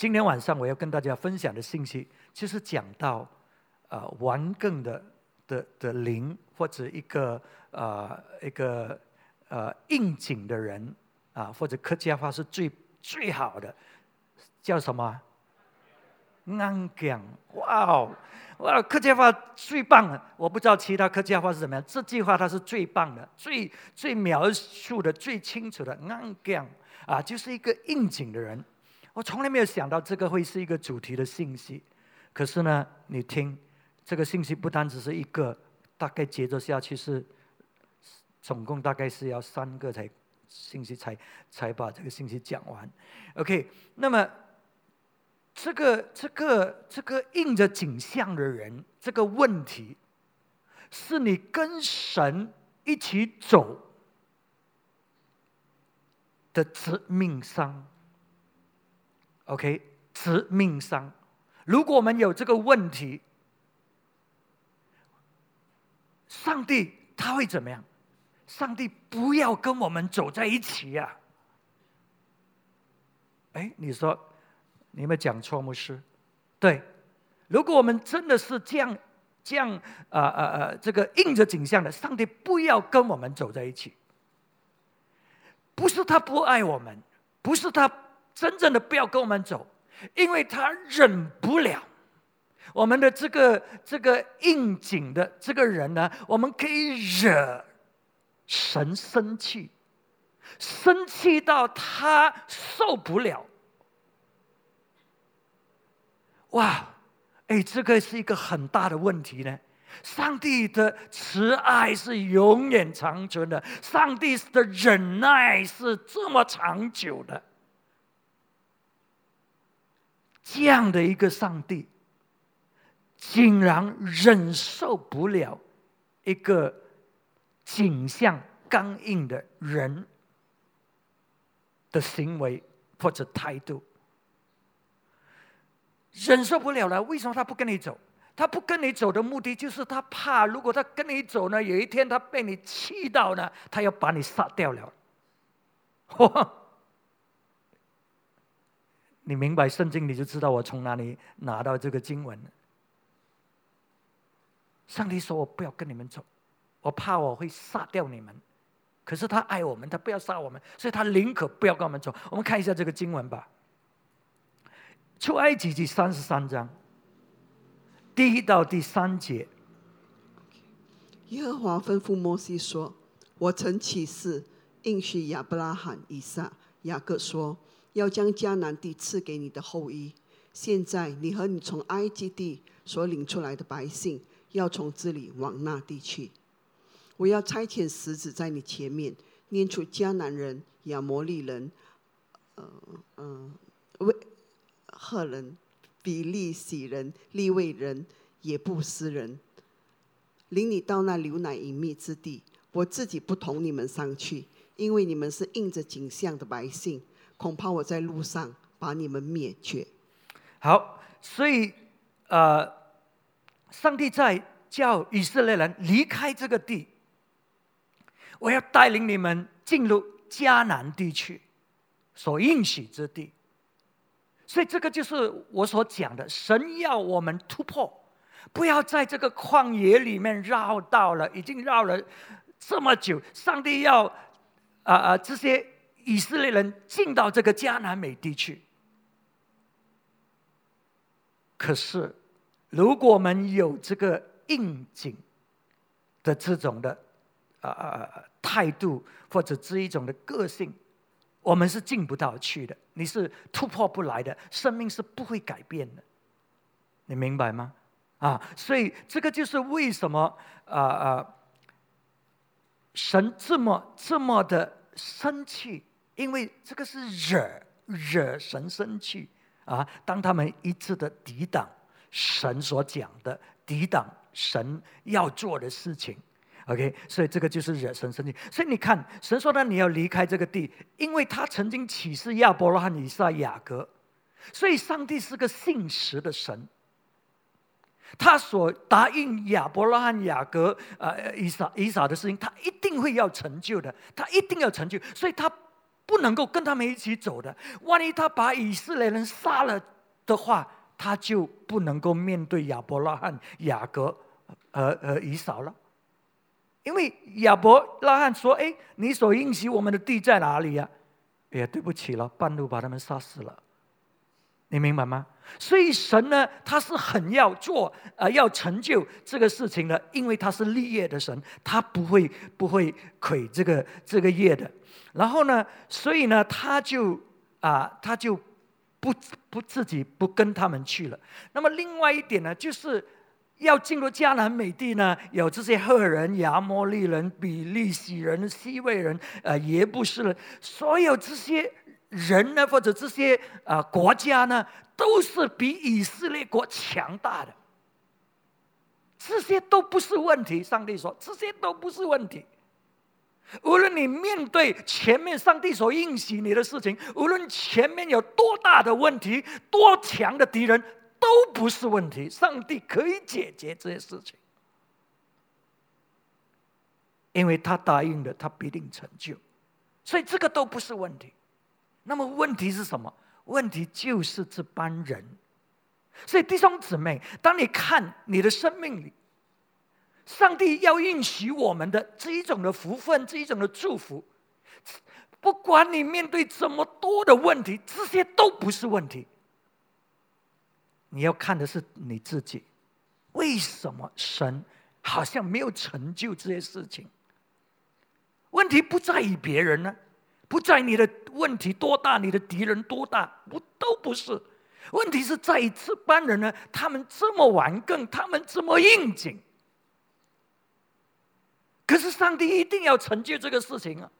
今天晚上我要跟大家分享的信息，就是讲到呃顽梗的的的灵，或者一个呃一个呃应景的人啊，或者客家话是最最好的，叫什么？安讲，哇哦，哇，客家话最棒了！我不知道其他客家话是怎么样，这句话它是最棒的，最最描述的最清楚的。安讲啊，就是一个应景的人。我从来没有想到这个会是一个主题的信息，可是呢，你听，这个信息不单只是一个，大概接着下去是，总共大概是要三个才信息才才把这个信息讲完。OK，那么。这个这个这个印着景象的人，这个问题，是你跟神一起走的致命伤。OK，致命伤。如果我们有这个问题，上帝他会怎么样？上帝不要跟我们走在一起呀！哎，你说？你们讲错，牧师。对，如果我们真的是这样、这样、呃、呃、呃，这个应着景象的，上帝不要跟我们走在一起。不是他不爱我们，不是他真正的不要跟我们走，因为他忍不了我们的这个这个应景的这个人呢。我们可以惹神生气，生气到他受不了。哇，哎，这个是一个很大的问题呢。上帝的慈爱是永远长存的，上帝的忍耐是这么长久的。这样的一个上帝，竟然忍受不了一个景象刚硬的人的行为或者态度。忍受不了了，为什么他不跟你走？他不跟你走的目的就是他怕，如果他跟你走呢，有一天他被你气到呢，他要把你杀掉了。你明白圣经，你就知道我从哪里拿到这个经文。上帝说：“我不要跟你们走，我怕我会杀掉你们。”可是他爱我们，他不要杀我们，所以他宁可不要跟我们走。我们看一下这个经文吧。出埃及记三十三章，第一到第三节。耶和华吩咐摩西说：“我曾起誓应许亚伯拉罕、以撒、雅各说，要将迦南地赐给你的后裔。现在你和你从埃及地所领出来的百姓，要从这里往那地去。我要差遣使者在你前面，念出迦南人、亚摩利人，呃，嗯，为。”赫人、比利洗人、利未人、也不斯人，领你到那流奶隐秘之地。我自己不同你们上去，因为你们是应着景象的百姓，恐怕我在路上把你们灭绝。好，所以呃，上帝在叫以色列人离开这个地，我要带领你们进入迦南地区所应许之地。所以这个就是我所讲的，神要我们突破，不要在这个旷野里面绕道了，已经绕了这么久。上帝要啊啊这些以色列人进到这个迦南美地去。可是，如果我们有这个应景的这种的啊啊态度，或者这一种的个性。我们是进不到去的，你是突破不来的，生命是不会改变的，你明白吗？啊，所以这个就是为什么啊啊，神这么这么的生气，因为这个是惹惹神生气啊。当他们一致的抵挡神所讲的，抵挡神要做的事情。OK，所以这个就是惹神生气。所以你看，神说呢，你要离开这个地，因为他曾经启示亚伯拉罕、以撒、雅各，所以上帝是个信实的神。他所答应亚伯拉罕、雅各、呃以撒、以撒的事情，他一定会要成就的，他一定要成就。所以他不能够跟他们一起走的。万一他把以色列人杀了的话，他就不能够面对亚伯拉罕、雅各和和以扫了。因为亚伯拉罕说：“哎，你所应许我们的地在哪里呀？”也，对不起了，半路把他们杀死了。你明白吗？所以神呢，他是很要做，呃，要成就这个事情的，因为他是立业的神，他不会不会亏这个这个业的。然后呢，所以呢，他就啊，他就不不自己不跟他们去了。那么另外一点呢，就是要进入迦南美地呢，有这些赫人、亚摩利人、比利洗人、西魏人、呃耶布斯人，所有这些。人呢，或者这些啊国家呢，都是比以色列国强大的，这些都不是问题。上帝说，这些都不是问题。无论你面对前面上帝所应许你的事情，无论前面有多大的问题、多强的敌人，都不是问题。上帝可以解决这些事情，因为他答应的，他必定成就，所以这个都不是问题。那么问题是什么？问题就是这班人。所以弟兄姊妹，当你看你的生命里，上帝要应许我们的这一种的福分，这一种的祝福，不管你面对这么多的问题，这些都不是问题。你要看的是你自己，为什么神好像没有成就这些事情？问题不在于别人呢？不在你的问题多大，你的敌人多大，不都不是。问题是在于这班人呢，他们这么顽梗，他们这么应景。可是上帝一定要成就这个事情啊！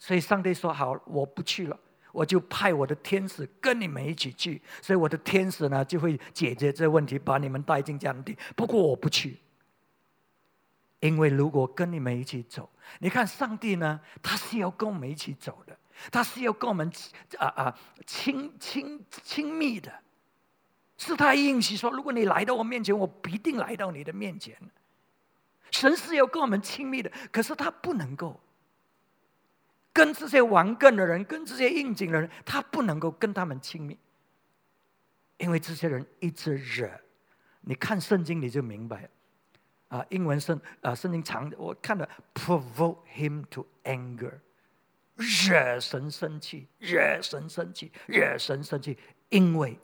所以上帝说：“好，我不去了，我就派我的天使跟你们一起去。所以我的天使呢，就会解决这问题，把你们带进迦地。不过我不去。”因为如果跟你们一起走，你看上帝呢，他是要跟我们一起走的，他是要跟我们啊啊亲亲亲密的，是他应许说，如果你来到我面前，我必定来到你的面前。神是要跟我们亲密的，可是他不能够跟这些顽梗的人，跟这些应景的人，他不能够跟他们亲密，因为这些人一直惹。你看圣经你就明白。啊，英文圣啊，圣经长我看了，provoke him to anger，惹神生气，惹神生气，惹神生气，因为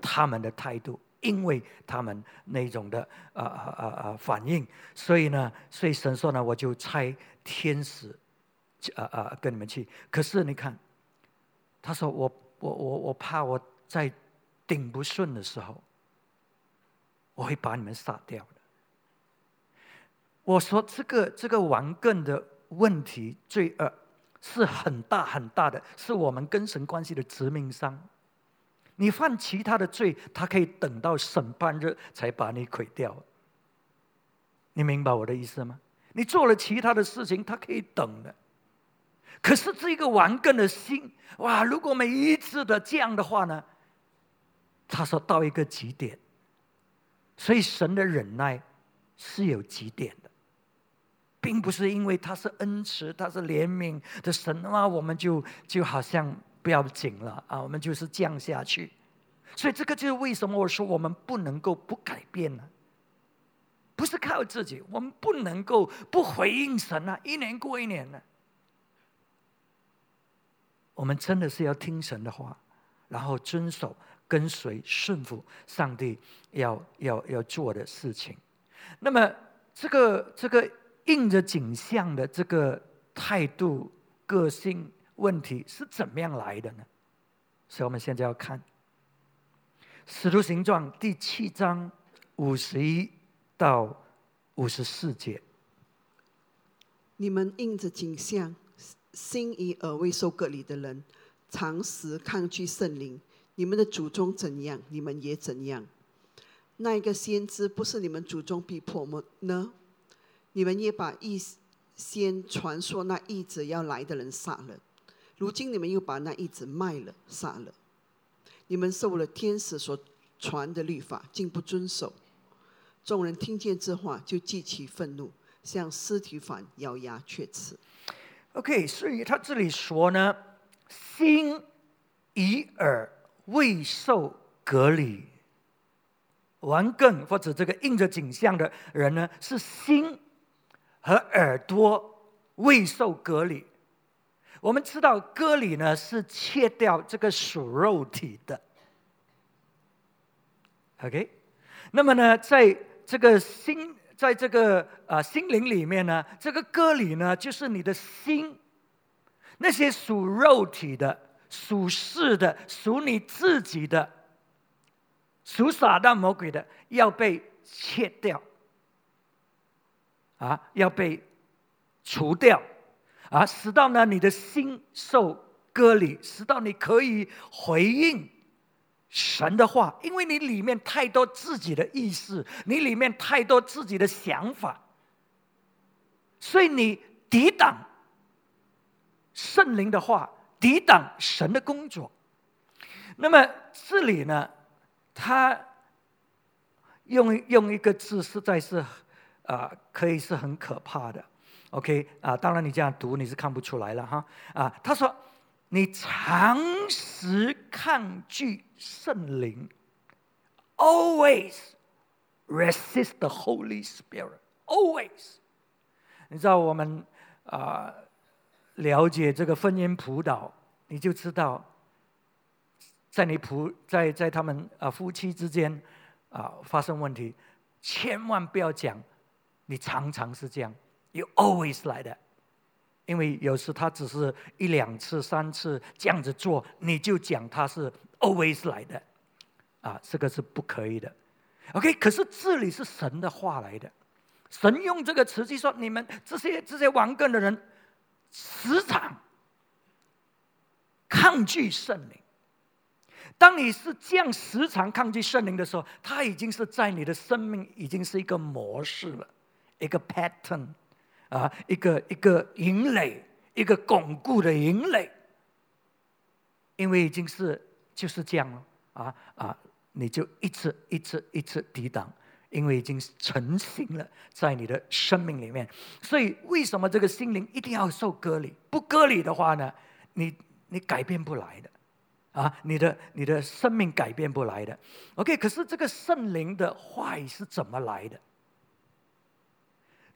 他们的态度，因为他们那种的啊啊啊啊反应，所以呢，所以神说呢，我就差天使，啊啊跟你们去。可是你看，他说我我我我怕我在顶不顺的时候，我会把你们杀掉。我说这个这个顽梗的问题罪恶是很大很大的，是我们跟神关系的致命伤。你犯其他的罪，他可以等到审判日才把你毁掉。你明白我的意思吗？你做了其他的事情，他可以等的。可是这个顽梗的心，哇！如果每一次的这样的话呢？他说到一个极点，所以神的忍耐是有极点的。并不是因为他是恩慈，他是怜悯的神啊，我们就就好像不要紧了啊，我们就是降下去。所以这个就是为什么我说我们不能够不改变呢？不是靠自己，我们不能够不回应神啊，一年过一年呢。我们真的是要听神的话，然后遵守、跟随、顺服上帝要要要做的事情。那么这个这个。应着景象的这个态度、个性问题是怎么样来的呢？所以我们现在要看《使徒行状》第七章五十一到五十四节。你们应着景象，心仪而未受隔离的人，常时抗拒圣灵。你们的祖宗怎样，你们也怎样。那一个先知不是你们祖宗逼迫吗？呢？你们也把一先传说那一子要来的人杀了，如今你们又把那一子卖了杀了。你们受了天使所传的律法，竟不遵守。众人听见这话，就激起愤怒，向尸体反咬牙切齿。OK，所以他这里说呢，心与耳未受隔离。顽梗或者这个印着景象的人呢，是心和耳朵未受隔离。我们知道割礼呢是切掉这个属肉体的。OK，那么呢，在这个心，在这个啊心灵里面呢，这个割礼呢，就是你的心，那些属肉体的、属世的、属你自己的。属撒旦魔鬼的要被切掉，啊，要被除掉，啊，使到呢你的心受割礼，使到你可以回应神的话，因为你里面太多自己的意识，你里面太多自己的想法，所以你抵挡圣灵的话，抵挡神的工作。那么这里呢？他用用一个字，实在是啊，可以是很可怕的。OK 啊，当然你这样读你是看不出来了哈啊。他说：“你常时抗拒圣灵，always resist the Holy Spirit. Always。你知道我们啊了解这个婚姻辅导，你就知道。”在你仆在在他们啊夫妻之间啊发生问题，千万不要讲，你常常是这样，you always 来的，因为有时他只是一两次、三次这样子做，你就讲他是 always 来的，啊，这个是不可以的。OK，可是这里是神的话来的，神用这个词就说你们这些这些顽梗的人，时常抗拒圣灵。当你是这样时常抗拒圣灵的时候，他已经是在你的生命已经是一个模式了，一个 pattern，啊，一个一个营垒，一个巩固的营垒。因为已经是就是这样了，啊啊，你就一次一次一次抵挡，因为已经成型了在你的生命里面。所以为什么这个心灵一定要受割礼？不割礼的话呢，你你改变不来的。啊，你的你的生命改变不来的，OK？可是这个圣灵的话语是怎么来的？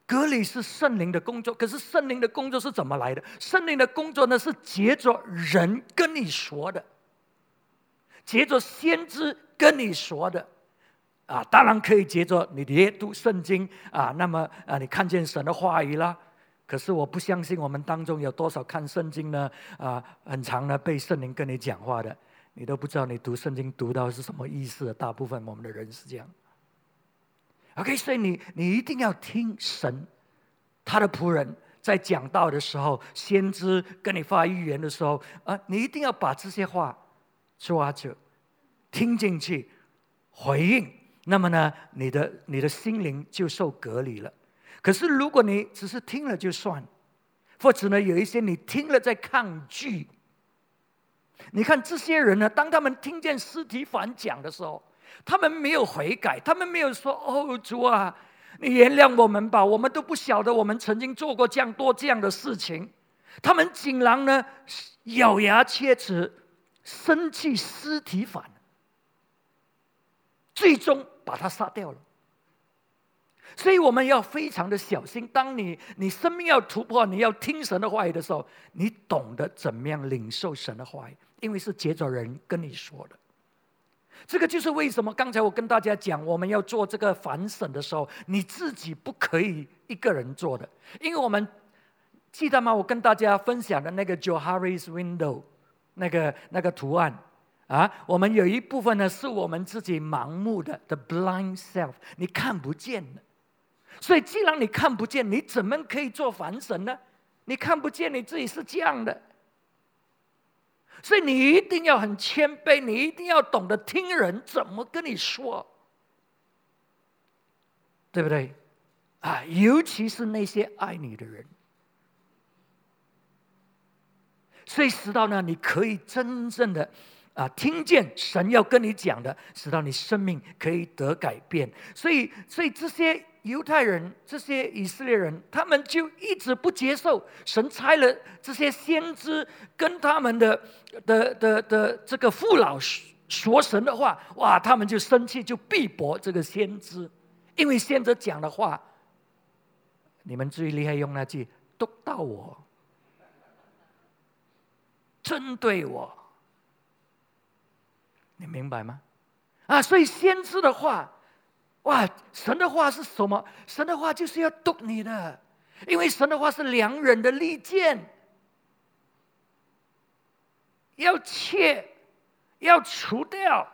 隔离是圣灵的工作，可是圣灵的工作是怎么来的？圣灵的工作呢，是接着人跟你说的，接着先知跟你说的，啊，当然可以接着你阅读圣经啊，那么啊，你看见神的话语了。可是我不相信我们当中有多少看圣经呢？啊，很长的被圣灵跟你讲话的，你都不知道你读圣经读到是什么意思。大部分我们的人是这样。OK，所以你你一定要听神，他的仆人在讲道的时候，先知跟你发预言的时候，啊，你一定要把这些话抓住，听进去，回应。那么呢，你的你的心灵就受隔离了。可是，如果你只是听了就算，或者呢，有一些你听了在抗拒。你看这些人呢，当他们听见尸体反讲的时候，他们没有悔改，他们没有说：“哦，主啊，你原谅我们吧，我们都不晓得我们曾经做过这样多这样的事情。”他们竟然呢，咬牙切齿，生气尸体反，最终把他杀掉了。所以我们要非常的小心。当你你生命要突破，你要听神的话语的时候，你懂得怎么样领受神的话语，因为是接着人跟你说的。这个就是为什么刚才我跟大家讲，我们要做这个反审的时候，你自己不可以一个人做的，因为我们记得吗？我跟大家分享的那个 Johari's Window 那个那个图案啊，我们有一部分呢是我们自己盲目的 the blind self，你看不见的。所以，既然你看不见，你怎么可以做反省呢？你看不见你自己是这样的，所以你一定要很谦卑，你一定要懂得听人怎么跟你说，对不对？啊，尤其是那些爱你的人，所以使到呢，你可以真正的啊，听见神要跟你讲的，使到你生命可以得改变。所以，所以这些。犹太人、这些以色列人，他们就一直不接受神差了这些先知跟他们的的的的这个父老说神的话，哇，他们就生气，就逼驳这个先知，因为先知讲的话，你们最厉害用那句“督到我”，针对我，你明白吗？啊，所以先知的话，哇，神的话是什么？神的话就是要读你的，因为神的话是良人的利剑，要切，要除掉。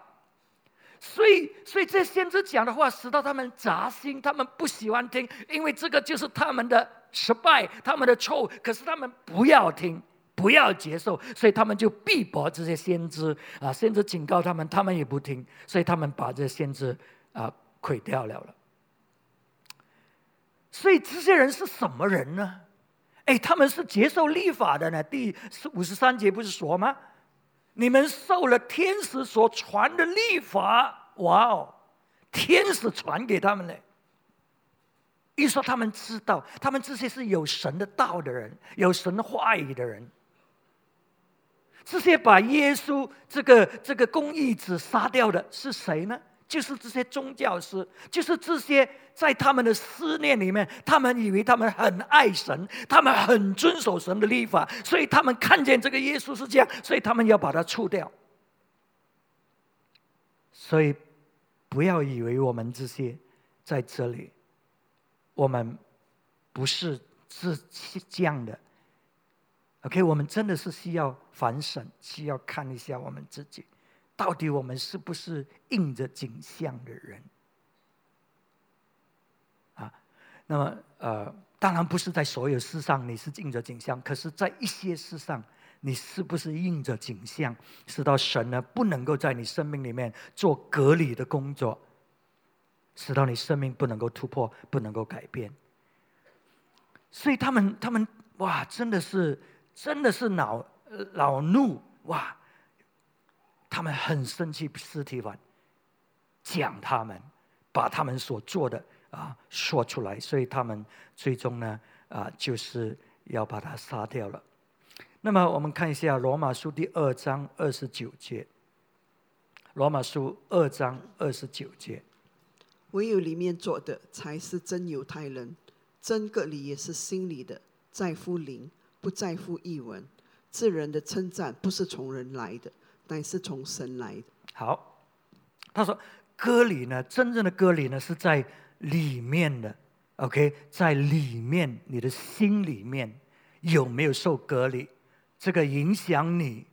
所以，所以这先知讲的话，使到他们扎心，他们不喜欢听，因为这个就是他们的失败，他们的错误。可是他们不要听。不要接受，所以他们就逼迫这些先知啊，先知警告他们，他们也不听，所以他们把这先知啊毁掉了了。所以这些人是什么人呢？哎，他们是接受立法的呢。第五十三节不是说吗？你们受了天使所传的立法，哇哦，天使传给他们嘞。一说他们知道，他们这些是有神的道的人，有神话语的人。这些把耶稣这个这个公义子杀掉的是谁呢？就是这些宗教师，就是这些在他们的思念里面，他们以为他们很爱神，他们很遵守神的律法，所以他们看见这个耶稣是这样，所以他们要把它除掉。所以不要以为我们这些在这里，我们不是是这样的。OK，我们真的是需要反省，需要看一下我们自己，到底我们是不是应着景象的人？啊，那么呃，当然不是在所有事上你是应着景象，可是在一些事上，你是不是应着景象，使到神呢不能够在你生命里面做隔离的工作，使到你生命不能够突破，不能够改变。所以他们，他们哇，真的是。真的是恼恼怒哇！他们很生气，尸体凡讲他们，把他们所做的啊说出来，所以他们最终呢啊就是要把他杀掉了。那么我们看一下罗马书第二章二十九节。罗马书二章二十九节，唯有里面做的才是真犹太人，真个里也是心里的，在乎灵。不在乎译文，这人的称赞不是从人来的，乃是从神来的。好，他说割礼呢，真正的割礼呢是在里面的。OK，在里面，你的心里面有没有受隔离？这个影响你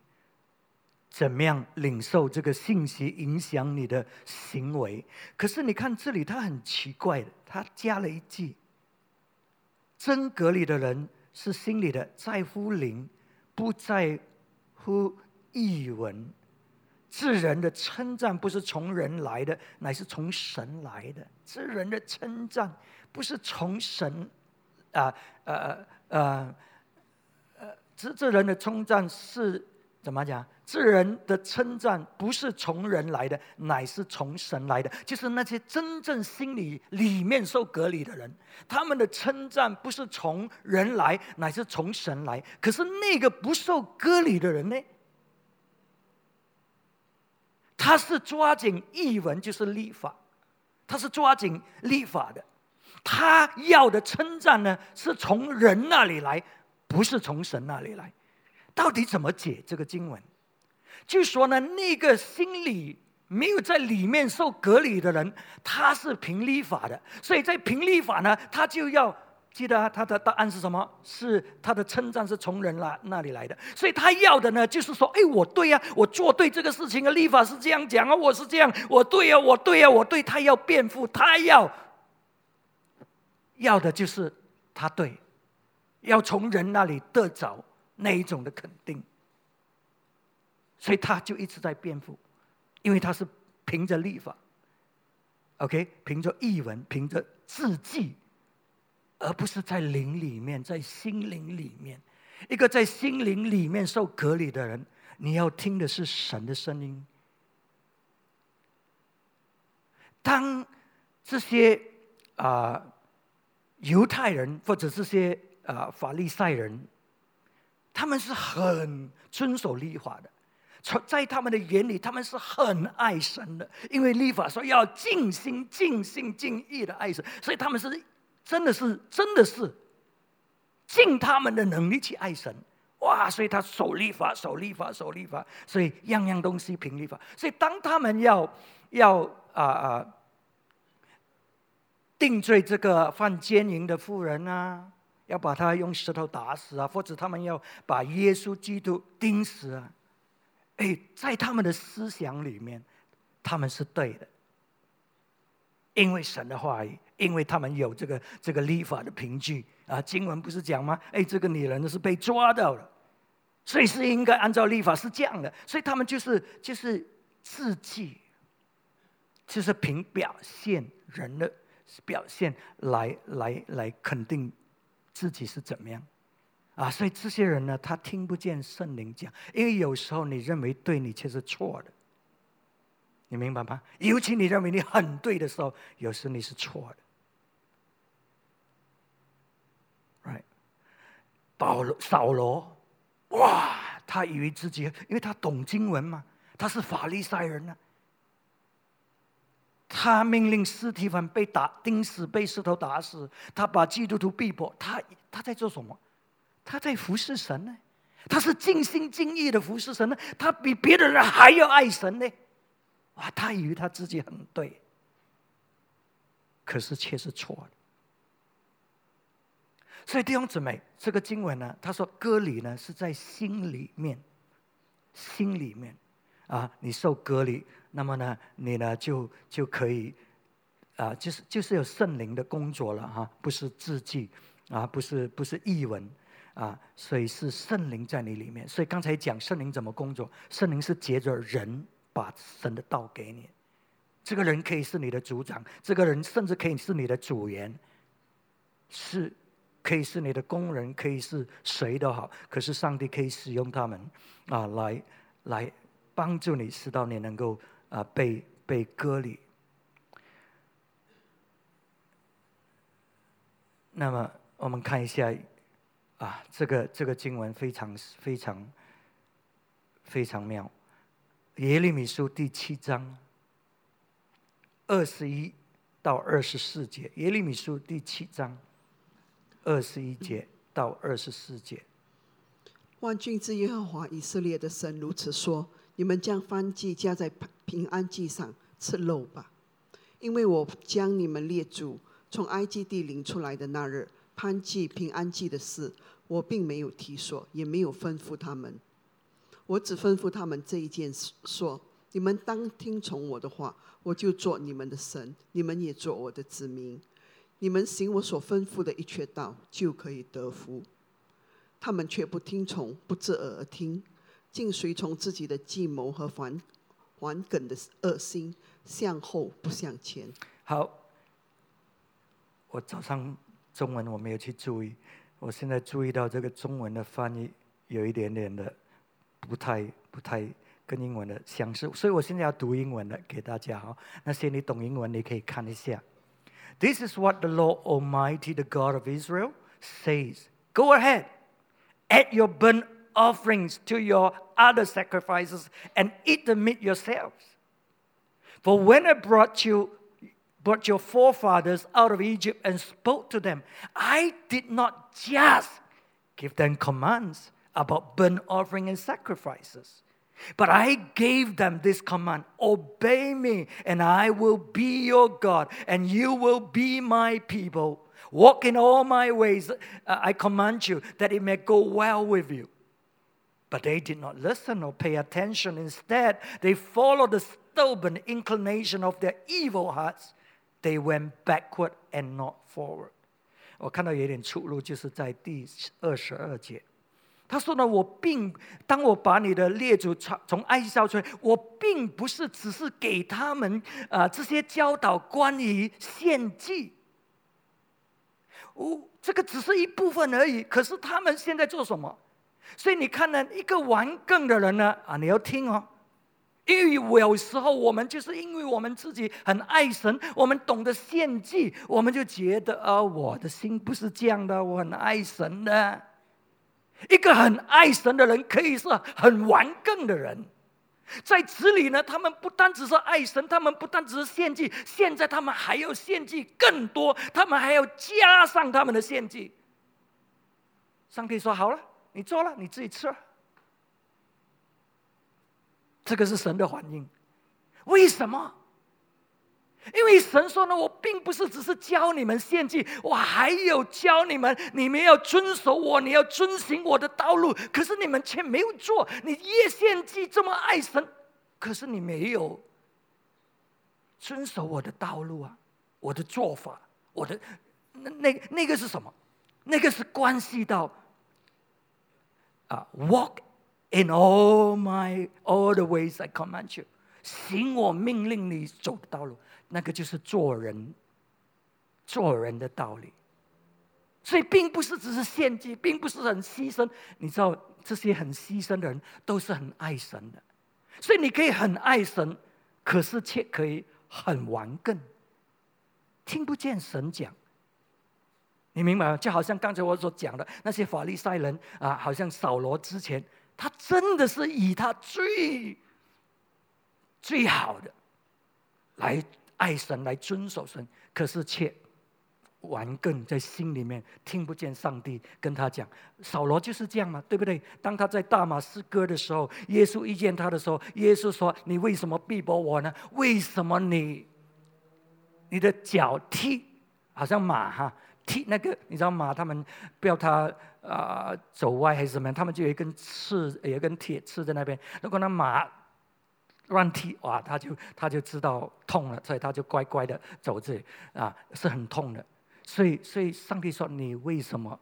怎么样领受这个信息，影响你的行为。可是你看这里，他很奇怪的，他加了一句：真隔离的人。是心里的在乎灵，不在乎译文。这人的称赞不是从人来的，乃是从神来的。这人的称赞不是从神，啊呃呃呃，这这人的称赞是怎么讲？这人的称赞不是从人来的，乃是从神来的。就是那些真正心里里面受隔离的人，他们的称赞不是从人来，乃是从神来。可是那个不受隔离的人呢？他是抓紧译文，就是立法，他是抓紧立法的。他要的称赞呢，是从人那里来，不是从神那里来。到底怎么解这个经文？就说呢，那个心里没有在里面受隔离的人，他是凭立法的，所以在凭立法呢，他就要记得他的答案是什么？是他的称赞是从人那那里来的，所以他要的呢，就是说，哎，我对呀，我做对这个事情的立法是这样讲啊，我是这样，我对呀，我对呀，我对他要辩护，他要要的就是他对，要从人那里得着那一种的肯定。所以他就一直在辩护，因为他是凭着立法，OK，凭着译文，凭着字迹，而不是在灵里面，在心灵里面。一个在心灵里面受隔离的人，你要听的是神的声音。当这些啊犹太人或者这些啊法利赛人，他们是很遵守律法的。从在他们的眼里，他们是很爱神的，因为律法说要尽心、尽心、尽意的爱神，所以他们是真的是真的是尽他们的能力去爱神。哇！所以他守律法、守律法、守律法，所以样样东西凭律法。所以当他们要要啊啊定罪这个犯奸淫的妇人啊，要把他用石头打死啊，或者他们要把耶稣基督钉死啊。哎，在他们的思想里面，他们是对的，因为神的话语，因为他们有这个这个立法的凭据啊。经文不是讲吗？哎，这个女人是被抓到了，所以是应该按照立法是这样的，所以他们就是就是自己，就是凭表现人的表现来来来肯定自己是怎么样。啊，所以这些人呢，他听不见圣灵讲，因为有时候你认为对你却是错的，你明白吗？尤其你认为你很对的时候，有时你是错的。保罗、扫罗，哇，他以为自己，因为他懂经文嘛，他是法利赛人呢，他命令斯提凡被打钉死，被石头打死，他把基督徒逼迫，他他在做什么？他在服侍神呢，他是尽心尽意的服侍神呢，他比别的人还要爱神呢。哇，他以为他自己很对，可是却是错的。所以弟兄姊妹，这个经文呢，他说割礼呢是在心里面，心里面啊，你受割礼，那么呢，你呢就就可以啊，就是就是有圣灵的工作了哈，不是字迹啊，不是不是译文。啊，所以是圣灵在你里面。所以刚才讲圣灵怎么工作，圣灵是接着人把神的道给你。这个人可以是你的组长，这个人甚至可以是你的组员，是可以是你的工人，可以是谁都好。可是上帝可以使用他们啊，来来帮助你，使到你能够啊被被割礼。那么我们看一下。啊，这个这个经文非常非常非常妙，《耶利米书》第七章二十一到二十四节，《耶利米书》第七章二十一节到二十四节。万军之耶和华以色列的神如此说：你们将燔祭加在平安祭上吃肉吧，因为我将你们列祖从埃及地领出来的那日。潘祭平安祭的事，我并没有提说，也没有吩咐他们。我只吩咐他们这一件事：说你们当听从我的话，我就做你们的神，你们也做我的子民。你们行我所吩咐的一切道，就可以得福。他们却不听从，不自耳而听，竟随从自己的计谋和反反梗的恶心，向后不向前。好，我早上。中文我没有去注意，我现在注意到这个中文的翻译有一点点的不太不太跟英文的相似，所以我现在要读英文的给大家哈。那些你懂英文，你可以看一下。This is what the Lord Almighty, the God of Israel, says: Go ahead, add your burnt offerings to your other sacrifices, and eat the meat yourselves. For when I brought you brought your forefathers out of Egypt and spoke to them. I did not just give them commands about burnt offering and sacrifices. But I gave them this command Obey me, and I will be your God, and you will be my people. Walk in all my ways. Uh, I command you that it may go well with you. But they did not listen or pay attention. Instead, they followed the stubborn inclination of their evil hearts They went backward and not forward。我看到有点出入，就是在第二十二节， 他说呢：“我并当我把你的列祖从从埃及召出来，我并不是只是给他们啊这些教导关于献祭，哦，这个只是一部分而已。可是他们现在做什么？所以你看呢，一个顽梗的人呢啊，你要听哦，因为有时候我们就是因为我们自己很爱神，我们懂得献祭，我们就觉得啊，我的心不是这样的，我很爱神的。一个很爱神的人，可以是很顽梗的人。在此里呢，他们不单只是爱神，他们不单只是献祭，现在他们还要献祭更多，他们还要加上他们的献祭。上帝说：“好了，你做了，你自己吃。”这个是神的反应。为什么？因为神说呢，我并不是只是教你们献祭，我还有教你们，你们要遵守我，你要遵循我的道路。可是你们却没有做，你越献祭这么爱神，可是你没有遵守我的道路啊，我的做法，我的那那那个是什么？那个是关系到啊，walk in all my all the ways I command you，行我命令你走的道路。那个就是做人，做人的道理。所以，并不是只是献祭，并不是很牺牲。你知道，这些很牺牲的人都是很爱神的。所以，你可以很爱神，可是却可以很顽梗，听不见神讲。你明白吗？就好像刚才我所讲的那些法利赛人啊，好像扫罗之前，他真的是以他最最好的来。爱神来遵守神，可是却顽梗在心里面听不见上帝跟他讲。扫罗就是这样嘛，对不对？当他在大马士革的时候，耶稣遇见他的时候，耶稣说：“你为什么逼迫我呢？为什么你你的脚踢好像马哈踢那个？你知道马他们不要他啊走歪还是什么？他们就有一根刺，有一根铁刺在那边。如果那马。”乱踢哇，他就他就知道痛了，所以他就乖乖的走这里啊，是很痛的。所以所以上帝说：“你为什么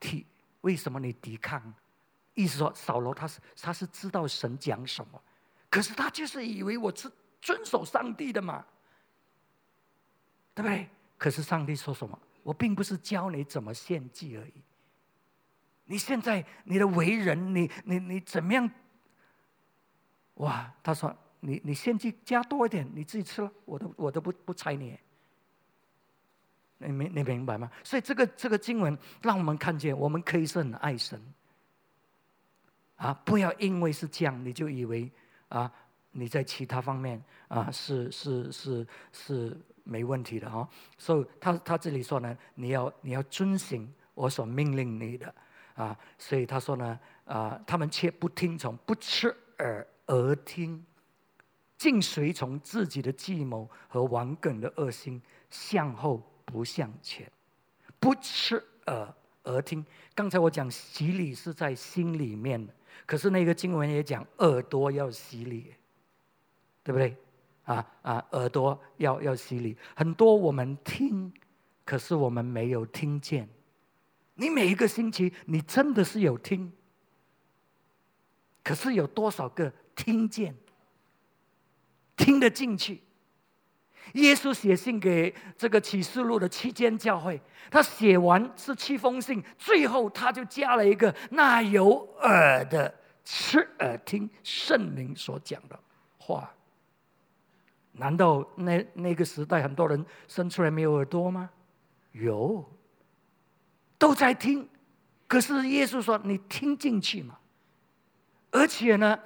踢？为什么你抵抗？”意思说，扫罗他是他是知道神讲什么，可是他就是以为我是遵守上帝的嘛，对不对？可是上帝说什么？我并不是教你怎么献祭而已。你现在你的为人，你你你怎么样？哇！他说：“你你献祭加多一点，你自己吃了，我都我都不不睬你。你明你明白吗？所以这个这个经文让我们看见，我们可以是很爱神啊！不要因为是这样，你就以为啊你在其他方面啊是是是是没问题的啊。所以他他这里说呢，你要你要遵行我所命令你的啊。所以他说呢啊，他们却不听从，不吃耳。”而听，竟随从自己的计谋和顽梗的恶心，向后不向前，不吃耳而听。刚才我讲洗礼是在心里面，可是那个经文也讲耳朵要洗礼，对不对？啊啊，耳朵要要洗礼。很多我们听，可是我们没有听见。你每一个星期，你真的是有听，可是有多少个？听见，听得进去。耶稣写信给这个启示录的七间教会，他写完是七封信，最后他就加了一个：那有耳的，吃耳听圣灵所讲的话。难道那那个时代很多人生出来没有耳朵吗？有，都在听。可是耶稣说：“你听进去嘛。”而且呢？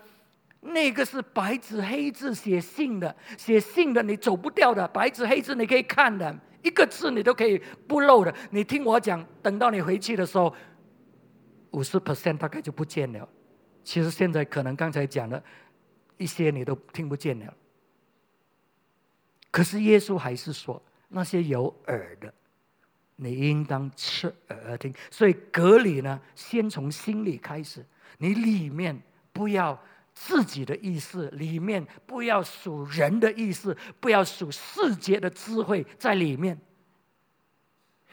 那个是白纸黑字写信的，写信的你走不掉的，白纸黑字你可以看的，一个字你都可以不漏的。你听我讲，等到你回去的时候，五十 percent 大概就不见了。其实现在可能刚才讲的一些你都听不见了。可是耶稣还是说，那些有耳的，你应当侧耳而听。所以隔离呢，先从心里开始，你里面不要。自己的意思里面不要属人的意思，不要属世界的智慧在里面。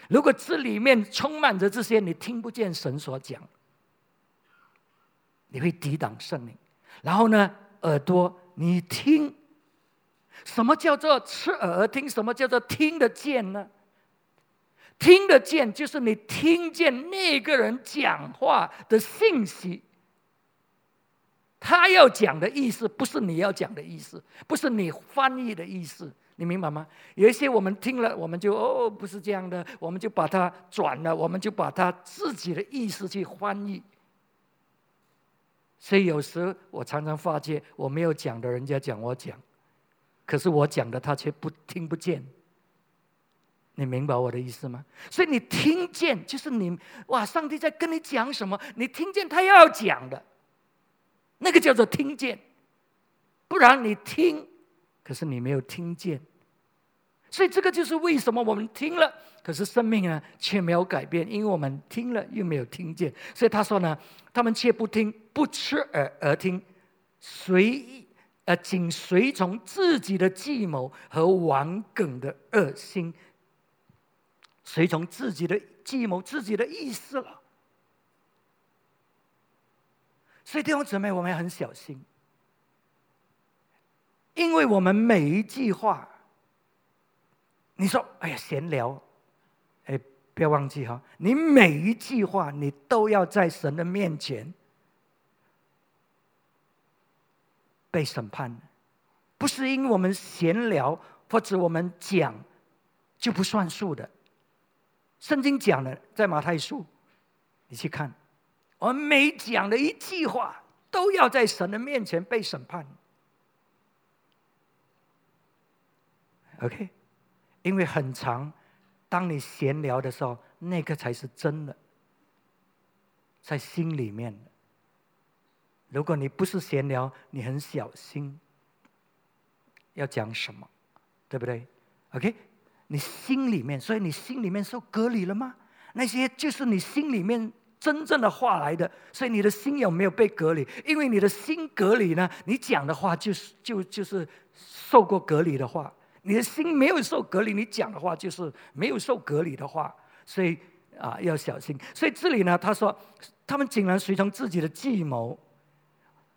如果这里面充满着这些，你听不见神所讲，你会抵挡圣灵。然后呢，耳朵你听，什么叫做吃耳听？什么叫做听得见呢？听得见就是你听见那个人讲话的信息。他要讲的意思不是你要讲的意思，不是你翻译的意思，你明白吗？有一些我们听了，我们就哦，不是这样的，我们就把它转了，我们就把它自己的意思去翻译。所以有时我常常发觉，我没有讲的，人家讲我讲，可是我讲的他却不听不见。你明白我的意思吗？所以你听见就是你哇，上帝在跟你讲什么？你听见他要讲的，那个叫做听见。不然你听，可是你没有听见。所以这个就是为什么我们听了，可是生命呢却没有改变，因为我们听了又没有听见。所以他说呢，他们却不听，不吃耳而听，随呃仅随从自己的计谋和顽梗的恶心。随从自己的计谋、自己的意思了，所以弟兄姊妹，我们要很小心，因为我们每一句话，你说“哎呀闲聊”，哎，不要忘记哈，你每一句话，你都要在神的面前被审判，不是因为我们闲聊或者我们讲就不算数的。圣经讲的，在马太书，你去看，我们每讲的一句话，都要在神的面前被审判。OK，因为很长，当你闲聊的时候，那个才是真的，在心里面的。如果你不是闲聊，你很小心，要讲什么，对不对？OK。你心里面，所以你心里面受隔离了吗？那些就是你心里面真正的话来的，所以你的心有没有被隔离？因为你的心隔离呢，你讲的话就是就就是受过隔离的话。你的心没有受隔离，你讲的话就是没有受隔离的话。所以啊，要小心。所以这里呢，他说他们竟然随从自己的计谋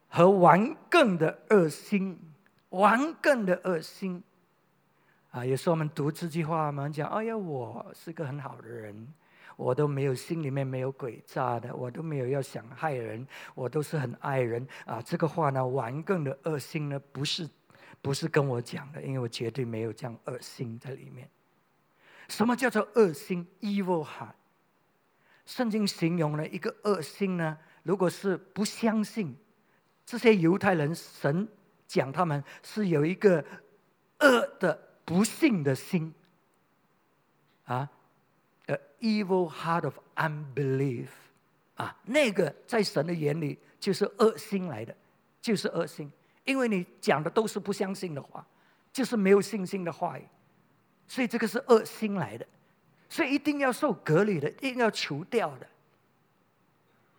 和顽梗的恶心，顽梗的恶心。啊，有时候我们读这句话嘛，讲：“哎呀，我是个很好的人，我都没有心里面没有诡诈的，我都没有要想害人，我都是很爱人。”啊，这个话呢，顽梗的恶心呢，不是不是跟我讲的，因为我绝对没有这样恶心在里面。什么叫做恶心？Evil heart。圣经形容了一个恶心呢，如果是不相信这些犹太人，神讲他们是有一个恶的。不幸的心，啊 evil heart of unbelief，啊，那个在神的眼里就是恶心来的，就是恶心，因为你讲的都是不相信的话，就是没有信心的话语，所以这个是恶心来的，所以一定要受隔离的，一定要除掉的，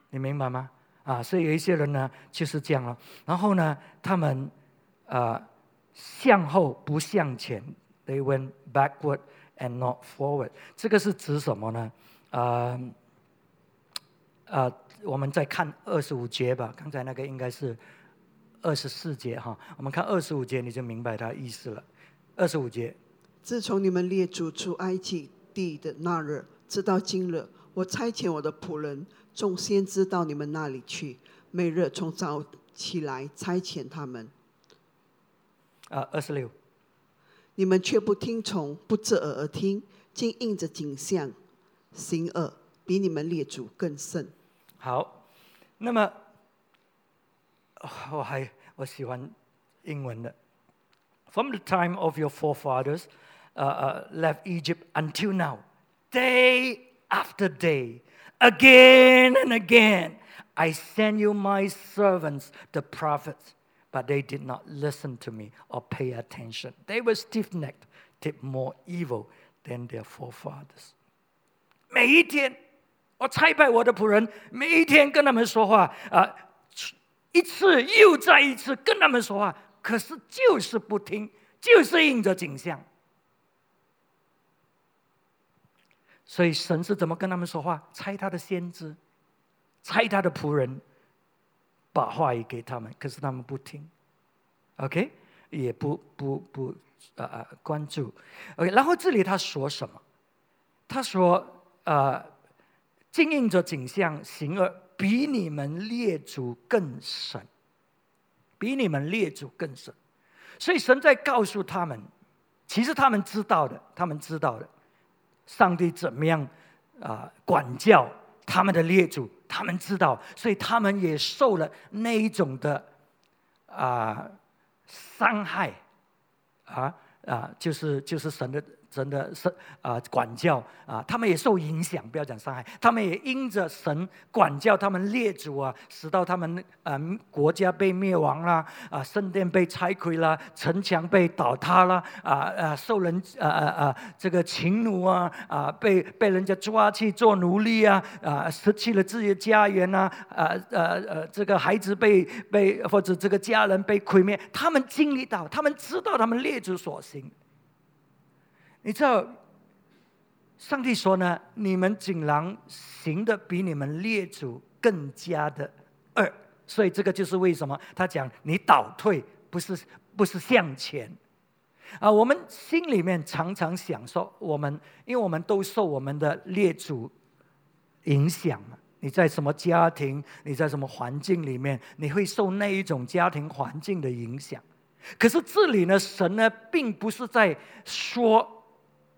你明白吗？啊，所以有一些人呢就是这样了，然后呢，他们啊。向后不向前，they went backward and not forward。这个是指什么呢？啊啊，我们再看二十五节吧。刚才那个应该是二十四节哈。我们看二十五节，你就明白它意思了。二十五节，自从你们列祖出埃及地的那日，直到今日，我差遣我的仆人众先知到你们那里去，每日从早起来差遣他们。啊，二十六，你们却不听从，不侧耳而听，竟应着景象行恶，比你们列祖更甚。好，那么我还我喜欢英文的。From the time of your forefathers, uh, uh, left Egypt until now, day after day, again and again, I send you my servants, the prophets but they did not listen to me or pay attention. They were stiff necked, did more evil than their forefathers. 每一天，我差派我的仆人，每一天跟他们说话啊，一次又再一次跟他们说话，可是就是不听，就是应着景象。所以神是怎么跟他们说话？差他的先知，差他的仆人。把话语给他们，可是他们不听，OK，也不不不呃呃关注，OK。然后这里他说什么？他说呃，经营着景象行而比你们列祖更深比你们列祖更深。所以神在告诉他们，其实他们知道的，他们知道的，上帝怎么样啊管教他们的列祖，他们知道，所以他们也受了那一种的啊伤害，啊啊，就是就是神的。神的是啊，管教啊，他们也受影响。不要讲伤害，他们也因着神管教他们列祖啊，使到他们嗯国家被灭亡啦，啊圣殿被拆毁啦，城墙被倒塌啦，啊啊受人啊啊啊这个情奴啊啊被被人家抓去做奴隶啊啊失去了自己的家园呐啊呃呃这个孩子被被或者这个家人被毁灭，他们经历到，他们知道他们列祖所行。你知道，上帝说呢？你们竟然行的比你们列祖更加的恶，所以这个就是为什么他讲你倒退，不是不是向前啊。我们心里面常常想说，我们因为我们都受我们的列祖影响嘛。你在什么家庭，你在什么环境里面，你会受那一种家庭环境的影响。可是这里呢，神呢，并不是在说。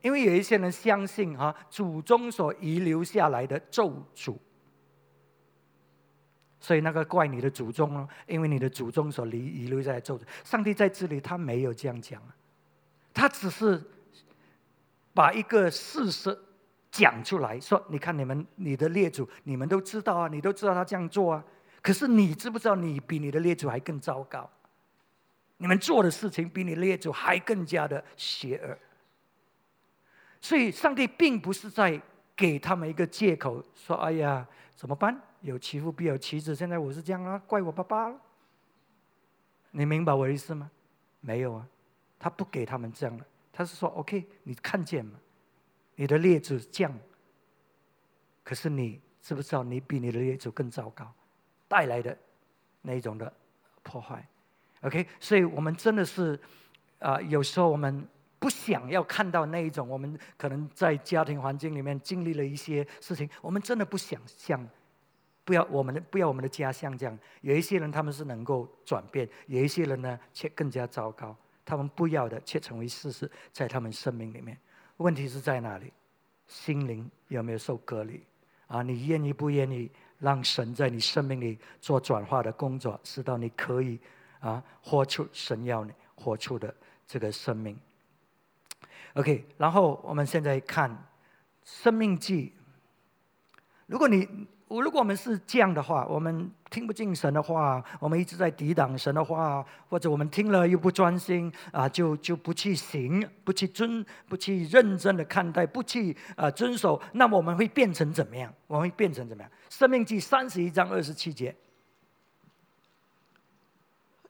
因为有一些人相信哈，祖宗所遗留下来的咒诅，所以那个怪你的祖宗哦，因为你的祖宗所遗遗留下来咒诅。上帝在这里他没有这样讲，他只是把一个事实讲出来说：你看你们你的列祖，你们都知道啊，你都知道他这样做啊。可是你知不知道，你比你的列祖还更糟糕？你们做的事情比你列祖还更加的邪恶。所以，上帝并不是在给他们一个借口，说：“哎呀，怎么办？有其父必有其子。现在我是这样啊，怪我爸爸。”你明白我的意思吗？没有啊，他不给他们这样的，他是说：“OK，你看见吗？你的列祖降，可是你知不知道，你比你的列祖更糟糕，带来的那种的破坏？OK，所以我们真的是啊，有时候我们。不想要看到那一种，我们可能在家庭环境里面经历了一些事情，我们真的不想像，不要我们的不要我们的家像这样。有一些人他们是能够转变，有一些人呢却更加糟糕。他们不要的却成为事实，在他们生命里面。问题是在哪里？心灵有没有受隔离？啊，你愿意不愿意让神在你生命里做转化的工作，使到你可以啊活出神要你活出的这个生命？OK，然后我们现在看《生命记》。如果你，如果我们是这样的话，我们听不进神的话，我们一直在抵挡神的话，或者我们听了又不专心啊，就就不去行，不去遵，不去认真的看待，不去啊遵守，那么我们会变成怎么样？我们会变成怎么样？《生命记》三十一章二十七节。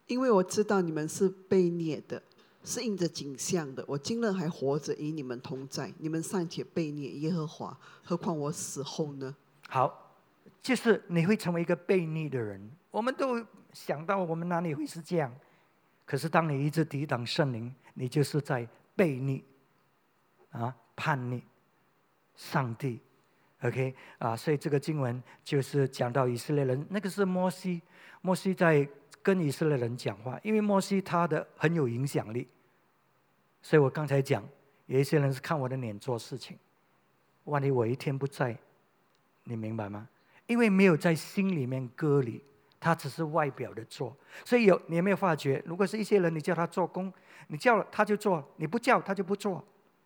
因为我知道你们是被虐的。是应着景象的。我今日还活着，与你们同在。你们尚且背逆耶和华，何况我死后呢？好，就是你会成为一个背逆的人。我们都想到，我们哪里会是这样？可是当你一直抵挡圣灵，你就是在背逆啊，叛逆上帝。OK 啊，所以这个经文就是讲到以色列人，那个是摩西，摩西在。跟以色列人讲话，因为摩西他的很有影响力，所以我刚才讲，有一些人是看我的脸做事情。万一我一天不在，你明白吗？因为没有在心里面割离，他只是外表的做。所以有你有没有发觉？如果是一些人，你叫他做工，你叫了他就做，你不叫他就不做。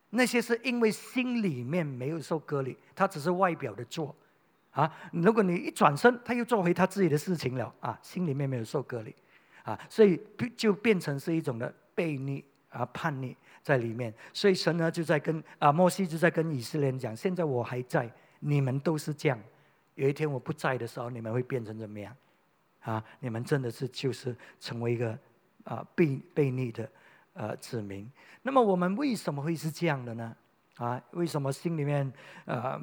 那些是因为心里面没有受割离，他只是外表的做。啊！如果你一转身，他又做回他自己的事情了啊，心里面没有受隔离，啊，所以就变成是一种的悖逆啊、叛逆在里面。所以神呢就在跟啊，摩西就在跟以色列人讲：现在我还在，你们都是这样。有一天我不在的时候，你们会变成怎么样？啊，你们真的是就是成为一个啊悖悖逆的呃子民。那么我们为什么会是这样的呢？啊，为什么心里面呃？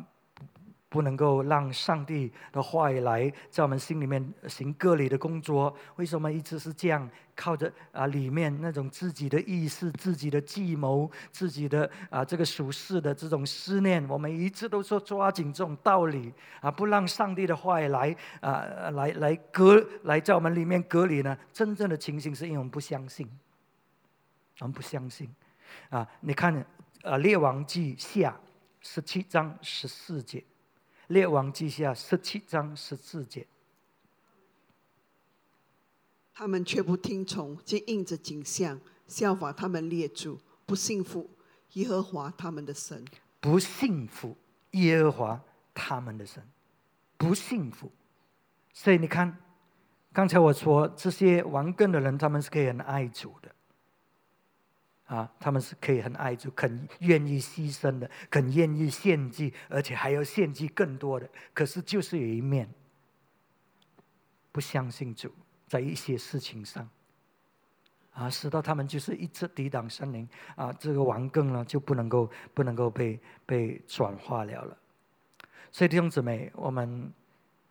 不能够让上帝的话语来在我们心里面行割礼的工作。为什么一直是这样？靠着啊，里面那种自己的意识、自己的计谋、自己的啊这个属世的这种思念，我们一直都说抓紧这种道理啊，不让上帝的话语来啊来来隔来在我们里面隔离呢？真正的情形是因为我们不相信，我们不相信啊！你看啊，《列王记下》十七章十四节。列王记下十七章十四节，他们却不听从，竟应着景象效法他们列祖，不信服耶和华他们的神，不信服耶和华他们的神，不信服。所以你看，刚才我说这些顽梗的人，他们是可以很爱主的。啊，他们是可以很爱主，肯愿意牺牲的，肯愿意献祭，而且还要献祭更多的。可是就是有一面不相信主，在一些事情上，啊，使到他们就是一直抵挡神灵啊，这个王更呢就不能够不能够被被转化了了。所以弟兄姊妹，我们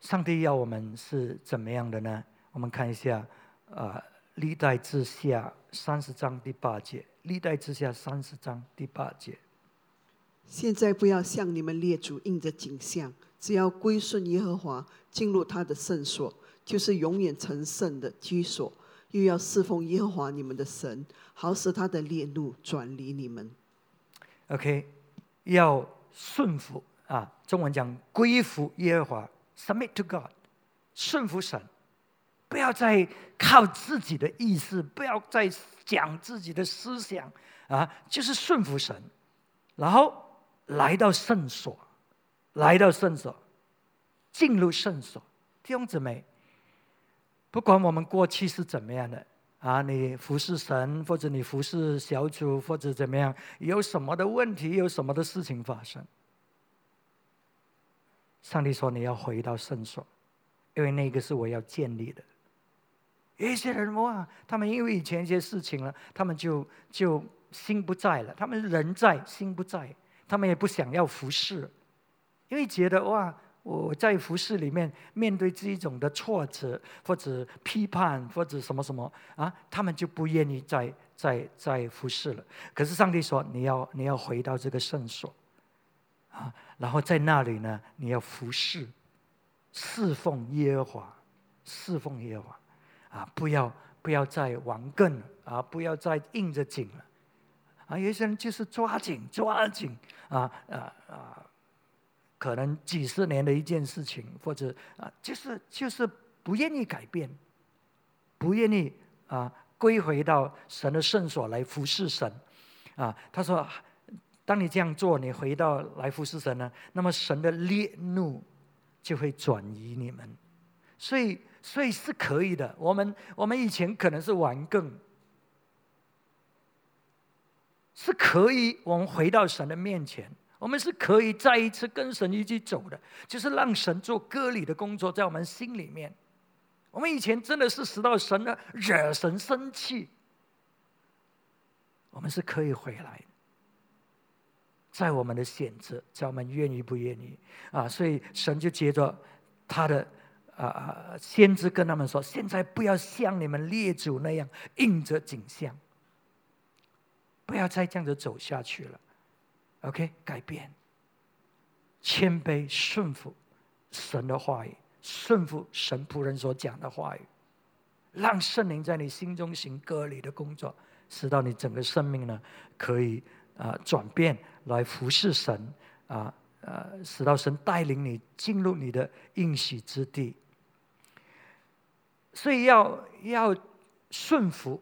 上帝要我们是怎么样的呢？我们看一下啊，历代之下三十章第八节。历代之下三十章第八节。现在不要向你们列祖印着景象，只要归顺耶和华，进入他的圣所，就是永远成圣的居所。又要侍奉耶和华你们的神，好使他的烈怒转离你们。OK，要顺服啊，中文讲归服耶和华，submit to God，顺服神。不要再靠自己的意思，不要再讲自己的思想啊，就是顺服神，然后来到圣所，来到圣所，进入圣所。弟兄姊妹，不管我们过去是怎么样的啊，你服侍神，或者你服侍小组，或者怎么样，有什么的问题，有什么的事情发生，上帝说你要回到圣所，因为那个是我要建立的。有一些人哇，他们因为以前一些事情了，他们就就心不在了。他们人在心不在，他们也不想要服侍，因为觉得哇，我在服侍里面面对这一种的挫折或者批判或者什么什么啊，他们就不愿意再再再服侍了。可是上帝说，你要你要回到这个圣所啊，然后在那里呢，你要服侍，侍奉耶和华，侍奉耶和华。啊，不要不要再玩梗了啊！不要再应着紧了啊！有些人就是抓紧抓紧啊啊啊！可能几十年的一件事情，或者啊，就是就是不愿意改变，不愿意啊归回到神的圣所来服侍神啊。他说：“当你这样做，你回到来服侍神呢，那么神的烈怒就会转移你们。”所以。所以是可以的。我们我们以前可能是玩更，是可以。我们回到神的面前，我们是可以再一次跟神一起走的，就是让神做割礼的工作在我们心里面。我们以前真的是使到神的惹神生气，我们是可以回来，在我们的选择，在我们愿意不愿意啊。所以神就接着他的。啊啊！先知跟他们说：“现在不要像你们列祖那样应着景象，不要再这样子走下去了。OK，改变，谦卑顺服神的话语，顺服神仆人所讲的话语，让圣灵在你心中行割礼的工作，使到你整个生命呢可以啊转变，来服侍神啊呃，使到神带领你进入你的应许之地。”所以要要顺服，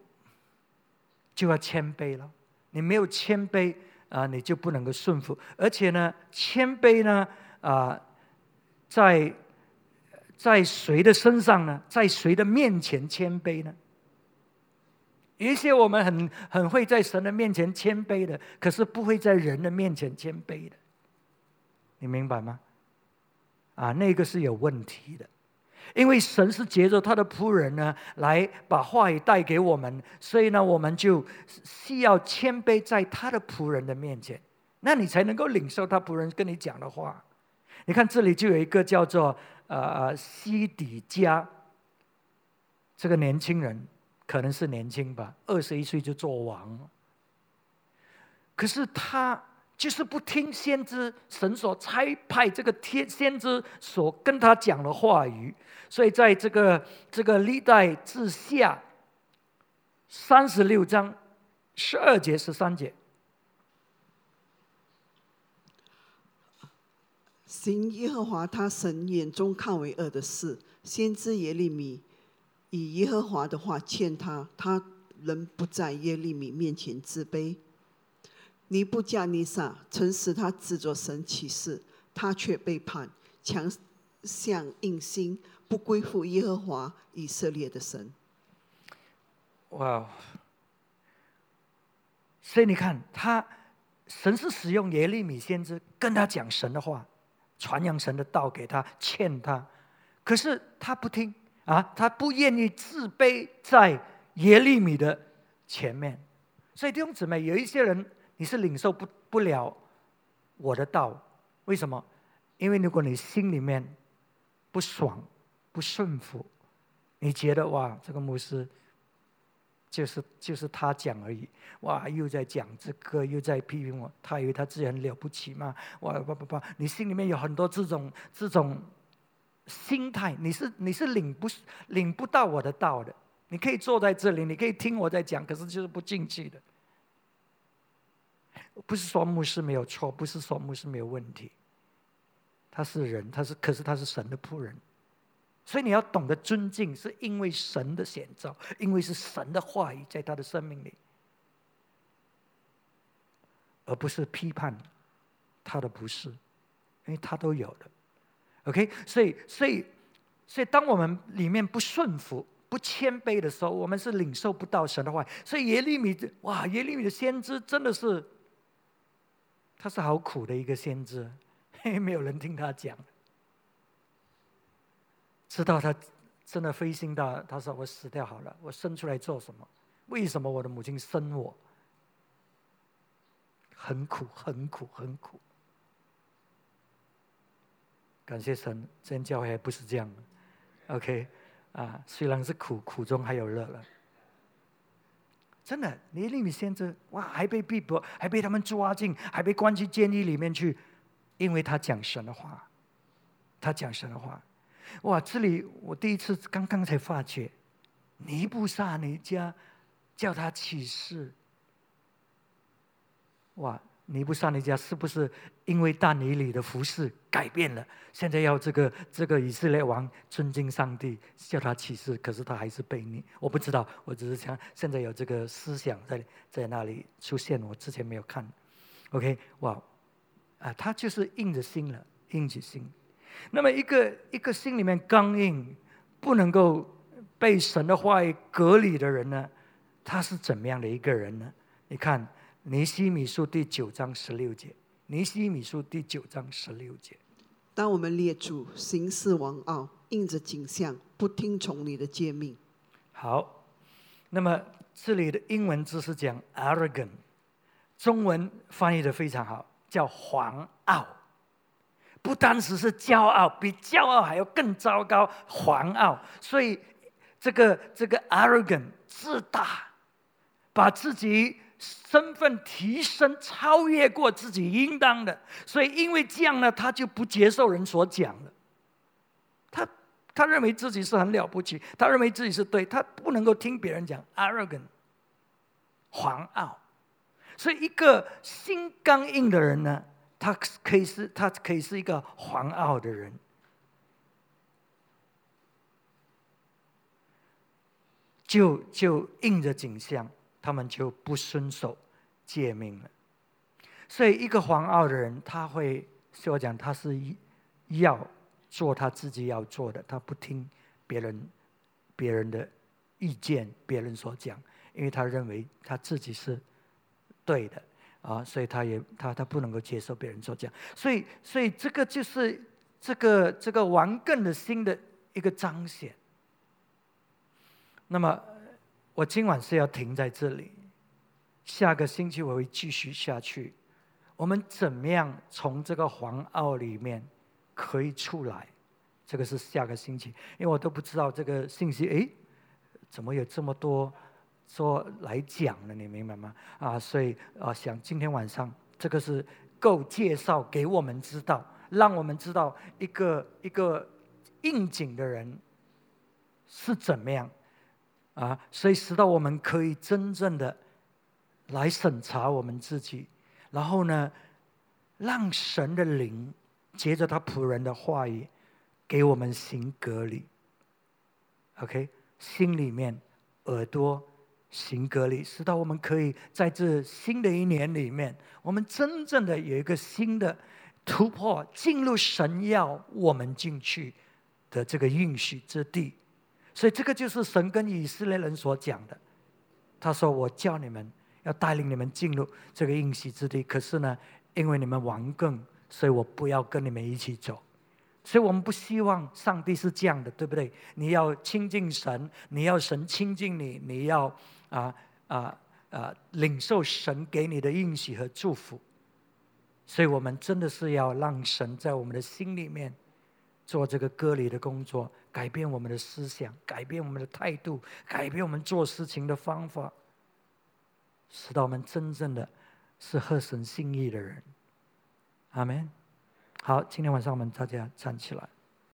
就要谦卑了。你没有谦卑啊，你就不能够顺服。而且呢，谦卑呢啊，在在谁的身上呢？在谁的面前谦卑呢？有一些我们很很会在神的面前谦卑的，可是不会在人的面前谦卑的。你明白吗？啊，那个是有问题的。因为神是借着他的仆人呢，来把话语带给我们，所以呢，我们就需要谦卑在他的仆人的面前，那你才能够领受他仆人跟你讲的话。你看这里就有一个叫做呃西底家，这个年轻人可能是年轻吧，二十一岁就做王。可是他就是不听先知神所差派这个天先知所跟他讲的话语，所以在这个这个历代之下三十六章十二节十三节。行耶和华他神眼中看为恶的事，先知耶利米以耶和华的话劝他，他仍不在耶利米面前自卑。尼布加尼撒曾使他指着神起誓，他却背叛，强向硬心，不归附耶和华以色列的神。哇！所以你看，他神是使用耶利米先知跟他讲神的话。传扬神的道给他，劝他，可是他不听啊，他不愿意自卑在耶利米的前面。所以弟兄姊妹，有一些人你是领受不不了我的道，为什么？因为如果你心里面不爽、不顺服，你觉得哇，这个牧师。就是就是他讲而已，哇，又在讲这个，又在批评我，他以为他自己很了不起嘛？哇，不不不，你心里面有很多这种这种心态，你是你是领不领不到我的道的。你可以坐在这里，你可以听我在讲，可是就是不进去的。不是说牧师没有错，不是说牧师没有问题，他是人，他是可是他是神的仆人。所以你要懂得尊敬，是因为神的显照，因为是神的话语在他的生命里，而不是批判他的不是，因为他都有的。OK，所以，所以，所以，当我们里面不顺服、不谦卑的时候，我们是领受不到神的话。所以耶利米，哇，耶利米的先知真的是，他是好苦的一个先知，嘿，没有人听他讲。知道他真的灰心到，他说：“我死掉好了，我生出来做什么？为什么我的母亲生我？很苦，很苦，很苦。感谢神，真教会不是这样的。OK，啊，虽然是苦，苦中还有乐了。真的，尼利米先知哇，还被逼迫，还被他们抓进，还被关进监狱里面去，因为他讲神的话，他讲神的话。”哇！这里我第一次刚刚才发觉，尼布萨尼加叫他起誓。哇！尼布萨尼加是不是因为大尼里的服饰改变了？现在要这个这个以色列王尊敬上帝，叫他起誓，可是他还是背逆。我不知道，我只是想现在有这个思想在在那里出现，我之前没有看。OK，哇！啊，他就是硬着心了，硬着心。那么，一个一个心里面刚硬、不能够被神的话语隔离的人呢，他是怎么样的一个人呢？你看《尼西米书》第九章十六节，《尼西米书》第九章十六节。当我们列主行事王傲，应着景象，不听从你的诫命。好，那么这里的英文字是讲 arrogant，中文翻译的非常好，叫狂傲。不单只是骄傲，比骄傲还要更糟糕，狂傲。所以，这个这个 arrogant 自大，把自己身份提升，超越过自己应当的。所以，因为这样呢，他就不接受人所讲的。他他认为自己是很了不起，他认为自己是对，他不能够听别人讲 arrogant，狂傲。所以，一个心刚硬的人呢？他可以是，他可以是一个狂傲的人，就就应着景象，他们就不遵守诫命了。所以，一个狂傲的人，他会，我讲，他是要做他自己要做的，他不听别人别人的意见，别人所讲，因为他认为他自己是对的。啊，所以他也他他不能够接受别人所讲，所以所以这个就是这个这个顽梗的心的一个彰显。那么我今晚是要停在这里，下个星期我会继续下去。我们怎么样从这个黄傲里面可以出来。这个是下个星期，因为我都不知道这个信息，诶，怎么有这么多说来讲呢？你明白吗？啊，所以啊，想今天晚上这个是够介绍给我们知道，让我们知道一个一个应景的人是怎么样啊，所以使到我们可以真正的来审查我们自己，然后呢，让神的灵接着他仆人的话语。给我们行隔离，OK，心里面、耳朵行隔离，使到我们可以在这新的一年里面，我们真正的有一个新的突破，进入神要我们进去的这个应许之地。所以，这个就是神跟以色列人所讲的。他说：“我叫你们要带领你们进入这个应许之地，可是呢，因为你们顽梗，所以我不要跟你们一起走。”所以我们不希望上帝是这样的，对不对？你要亲近神，你要神亲近你，你要啊啊啊领受神给你的应许和祝福。所以我们真的是要让神在我们的心里面做这个割礼的工作，改变我们的思想，改变我们的态度，改变我们做事情的方法，使到我们真正的是合神心意的人。阿门。好，今天晚上我们大家站起来。